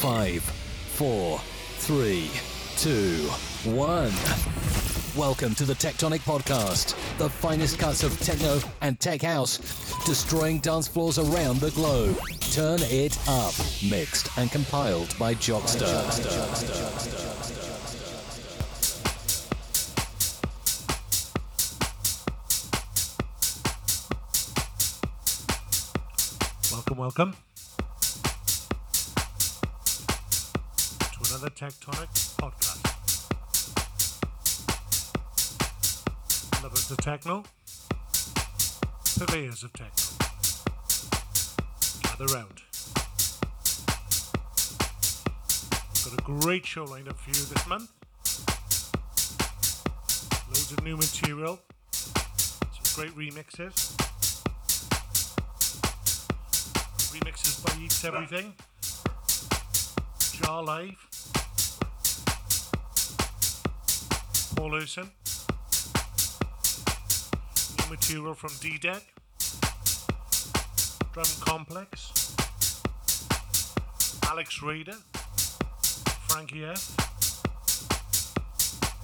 Five, four, three, two, one. Welcome to the TechTonic Podcast, the finest cuts of techno and tech house, destroying dance floors around the globe. Turn it up. Mixed and compiled by Jockster. Welcome, welcome another TechTonic podcast. Lovers of techno, purveyors of techno. Gather round. We've got a great show lined up for you this month. Loads of new material, some great remixes. remixes by Eats Everything, Jaar Live, Paul Urson, new material from D-Deck, Drum Complex, Alex Raider, Frankyeffe,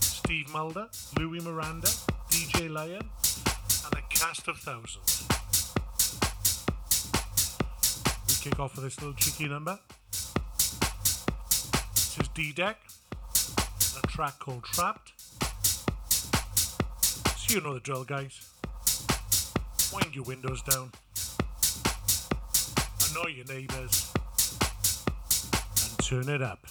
Steve Mulder, Luis Miranda, DJ Lion, and a cast of thousands. We kick off with this little cheeky number. This is D-Deck, a track called Trapped. So you know the drill, guys. Wind your windows down. Annoy your neighbours. And turn it up.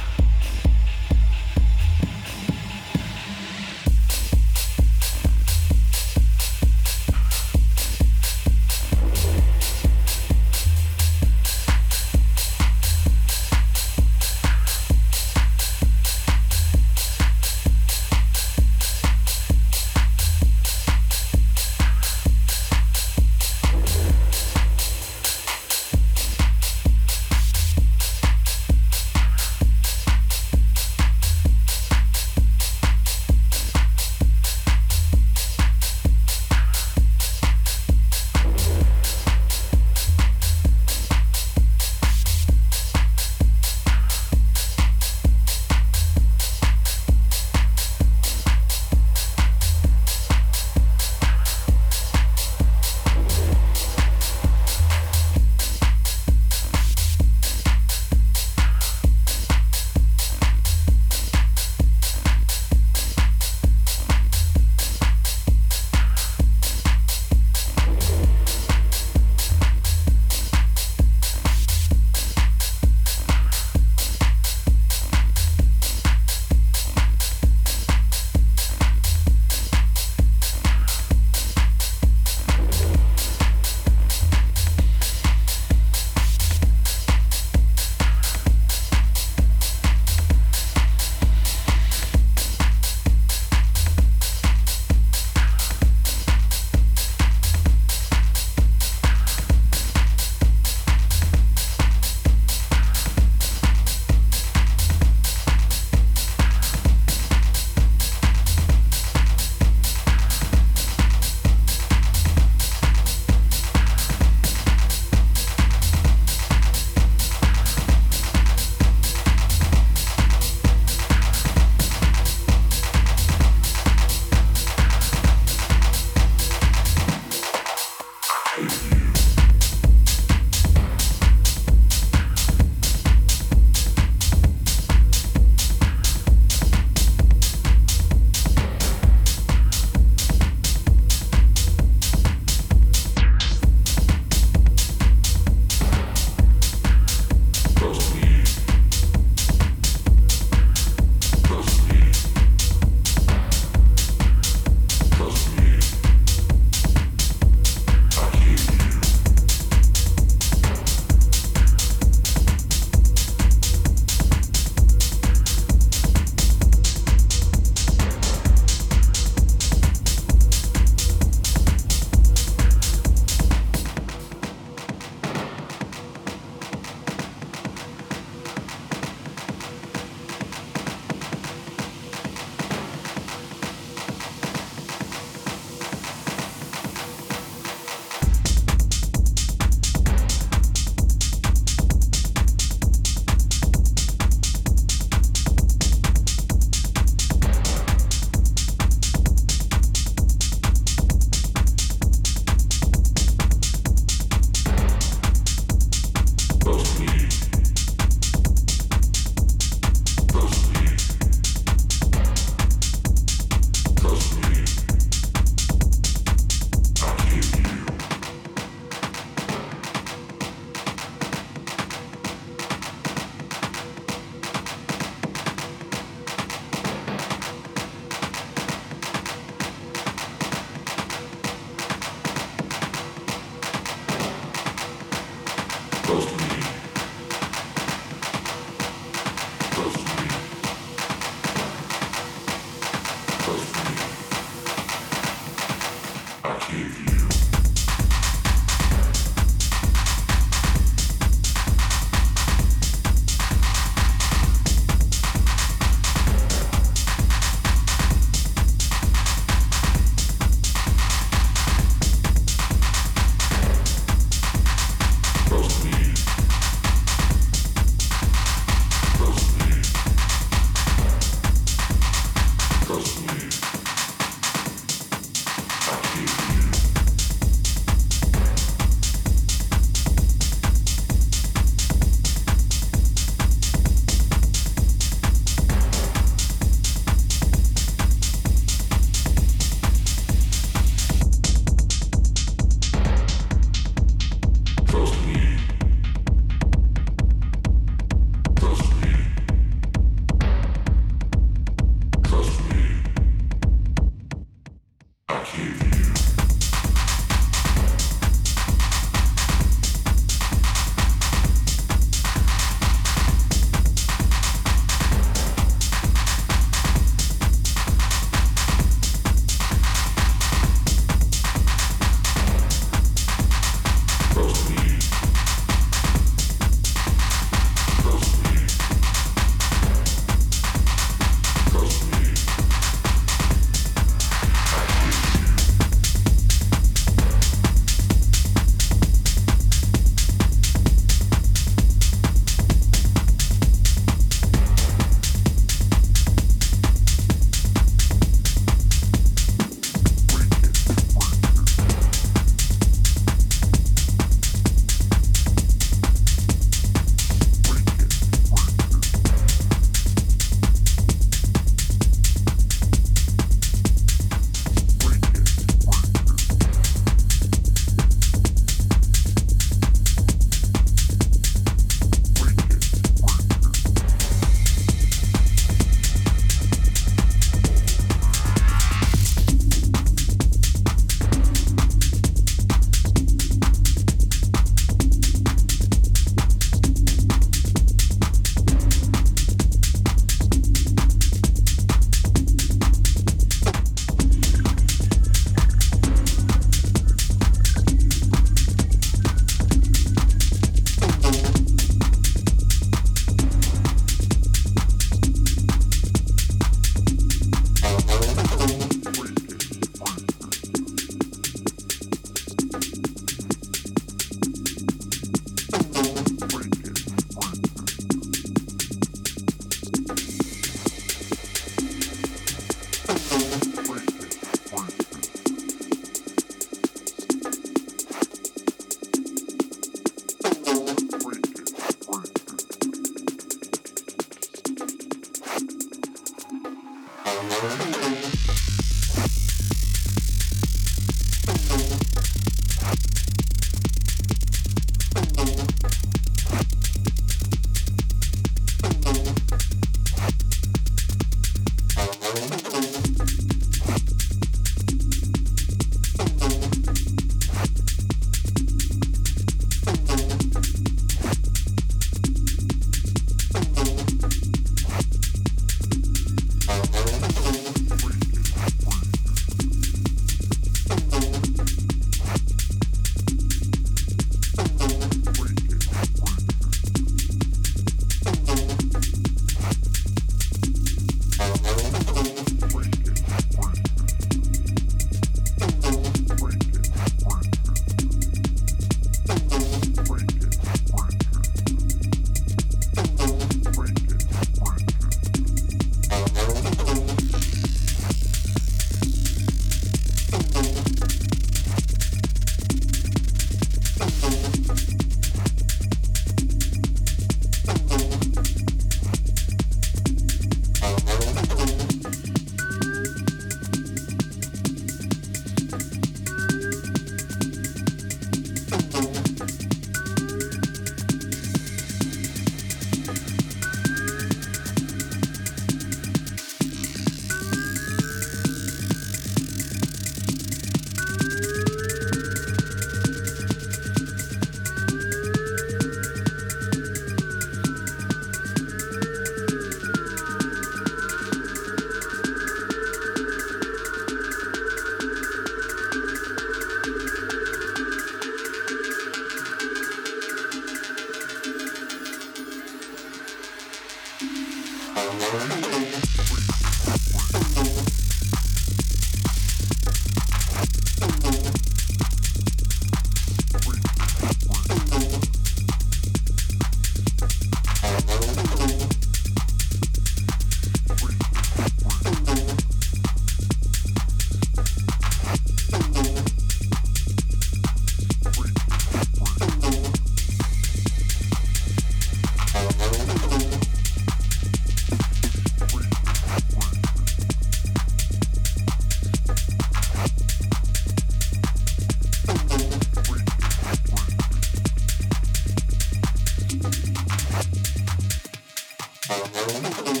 Fala, mano.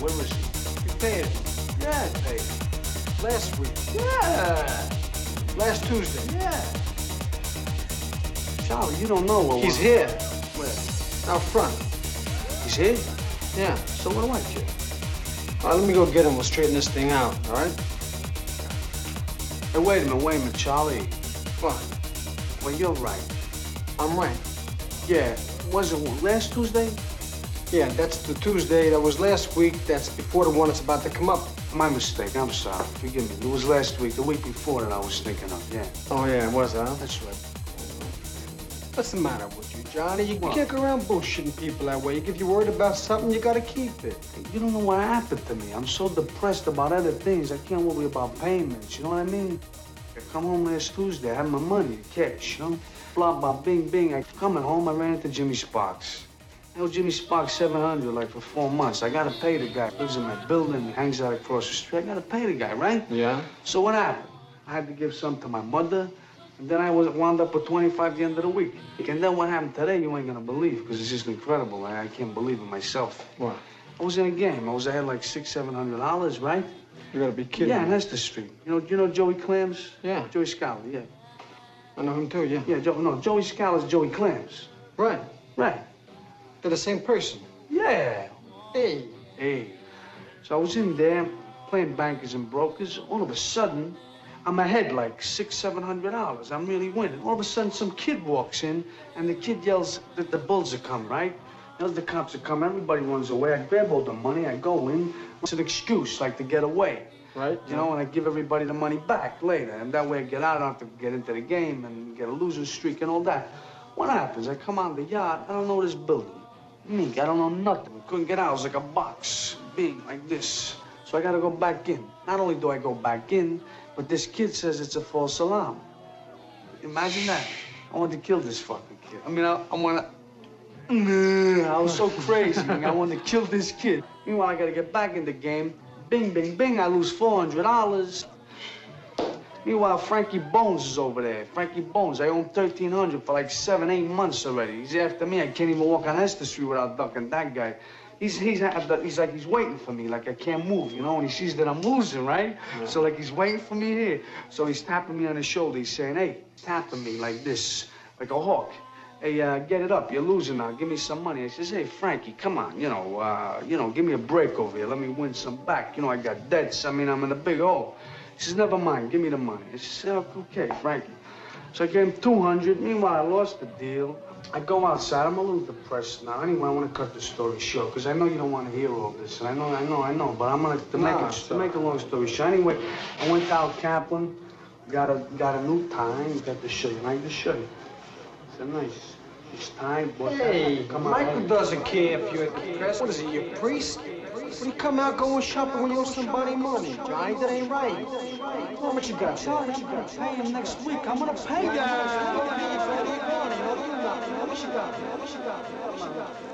Fucking was Where is he? Paid Yeah, I paid last week. Yeah. Last Tuesday. Yeah. Charlie, you don't know what He's here. Where? Out front. He's here? Yeah. So what do I care? All right, let me go get him. We'll straighten this thing out, all right? Hey, wait a minute, wait a minute, Charlie. What? Well, you're right. I'm right. Yeah. Was it last Tuesday? Yeah, that's the Tuesday. That was last week. That's before the one that's about to come up. My mistake. I'm sorry. Forgive me. It was last week, the week before that I was thinking of. Yeah. Oh, yeah, it was, huh? That's right. What's the matter with you, Johnny? You What? can't go around bullshitting people that way. If you're worried about something, you gotta keep it. You don't know what happened to me. I'm so depressed about other things. I can't worry about payments. You know what I mean? I come home last Tuesday. I had my money, cash, you know? Blah, blah, bing, bing. I coming home. I ran into Jimmy Sparks. I owe Jimmy Sparks 700 like for four months. I gotta pay the guy. Lives in my building. Hangs out across the street. I gotta pay the guy, right? Yeah? So what happened? I had to give some to my mother, and then I was wound up with 25 at the end of the week. And then what happened today, you ain't gonna believe, because it's just incredible. I, I can't believe it myself. What? I was in a game. I was ahead like six, seven hundred dollars, right? You gotta be kidding yeah, me. on the Street. You know, you know Joey Clams? Yeah. Joey Scala, yeah. I know him too, yeah. Yeah, Joe, no, Joey Scala's Joey Clams. Right. Right. They're the same person. Yeah. Hey. Hey. So I was in there playing bankers and brokers. All of a sudden, I'm ahead like six, seven hundred dollars. I'm really winning. All of a sudden, some kid walks in, and the kid yells that the bulls are coming, right? Yells the cops are coming. Everybody runs away. I grab all the money. I go in. It's an excuse, like to get away. Right? You know, and I give everybody the money back later. And that way I get out, I don't have to get into the game and get a losing streak and all that. What happens? I come out of the yard, I don't know this building. Meek, I don't know nothing. Couldn't get out. It was like a box, big, like this. So I gotta go back in. Not only do I go back in, but this kid says it's a false alarm. Imagine that. I wanted to kill this fucking kid. I mean, I, I wanna. I was so crazy. I wanted to kill this kid. Meanwhile, I gotta get back in the game. Bing, bing, bing. I lose four hundred dollars. Meanwhile, Frankie Bones is over there. Frankie Bones, I owe him thirteen hundred for like seven, eight months already. He's after me. I can't even walk on Hester Street without ducking that guy. He's he's he's like he's waiting for me, like I can't move, you know. And he sees that I'm losing, right? Yeah. So like he's waiting for me here. So he's tapping me on the shoulder. He's saying, "Hey," tapping me like this, like a hawk. Hey, uh, get it up. You're losing now. Give me some money. I says, hey, Frankie, come on. You know, uh, you know, give me a break over here. Let me win some back. You know, I got debts. I mean, I'm in a big hole. He says, never mind. Give me the money. I says, "Oh, okay, Frankie. So I gave him 200. Meanwhile, I lost the deal. I go outside. I'm a little depressed now. Anyway, I want to cut the story short because I know you don't want to hear all this. And I know, I know, I know. But I'm going to make Nah, it to make a long story short. Anyway, I went to Al Kaplan, got a got a new tie. Got to show you. I just show you. It's a nice. It's time. that. Hey, come on. Michael doesn't care if you're depressed. What is he, your priest? What do you come out going shopping when you owe somebody money, Johnny? That ain't right. How much you got? Charlie, I'm gonna pay him next week. I'm gonna pay him. Yeah. How much you got? How much you got?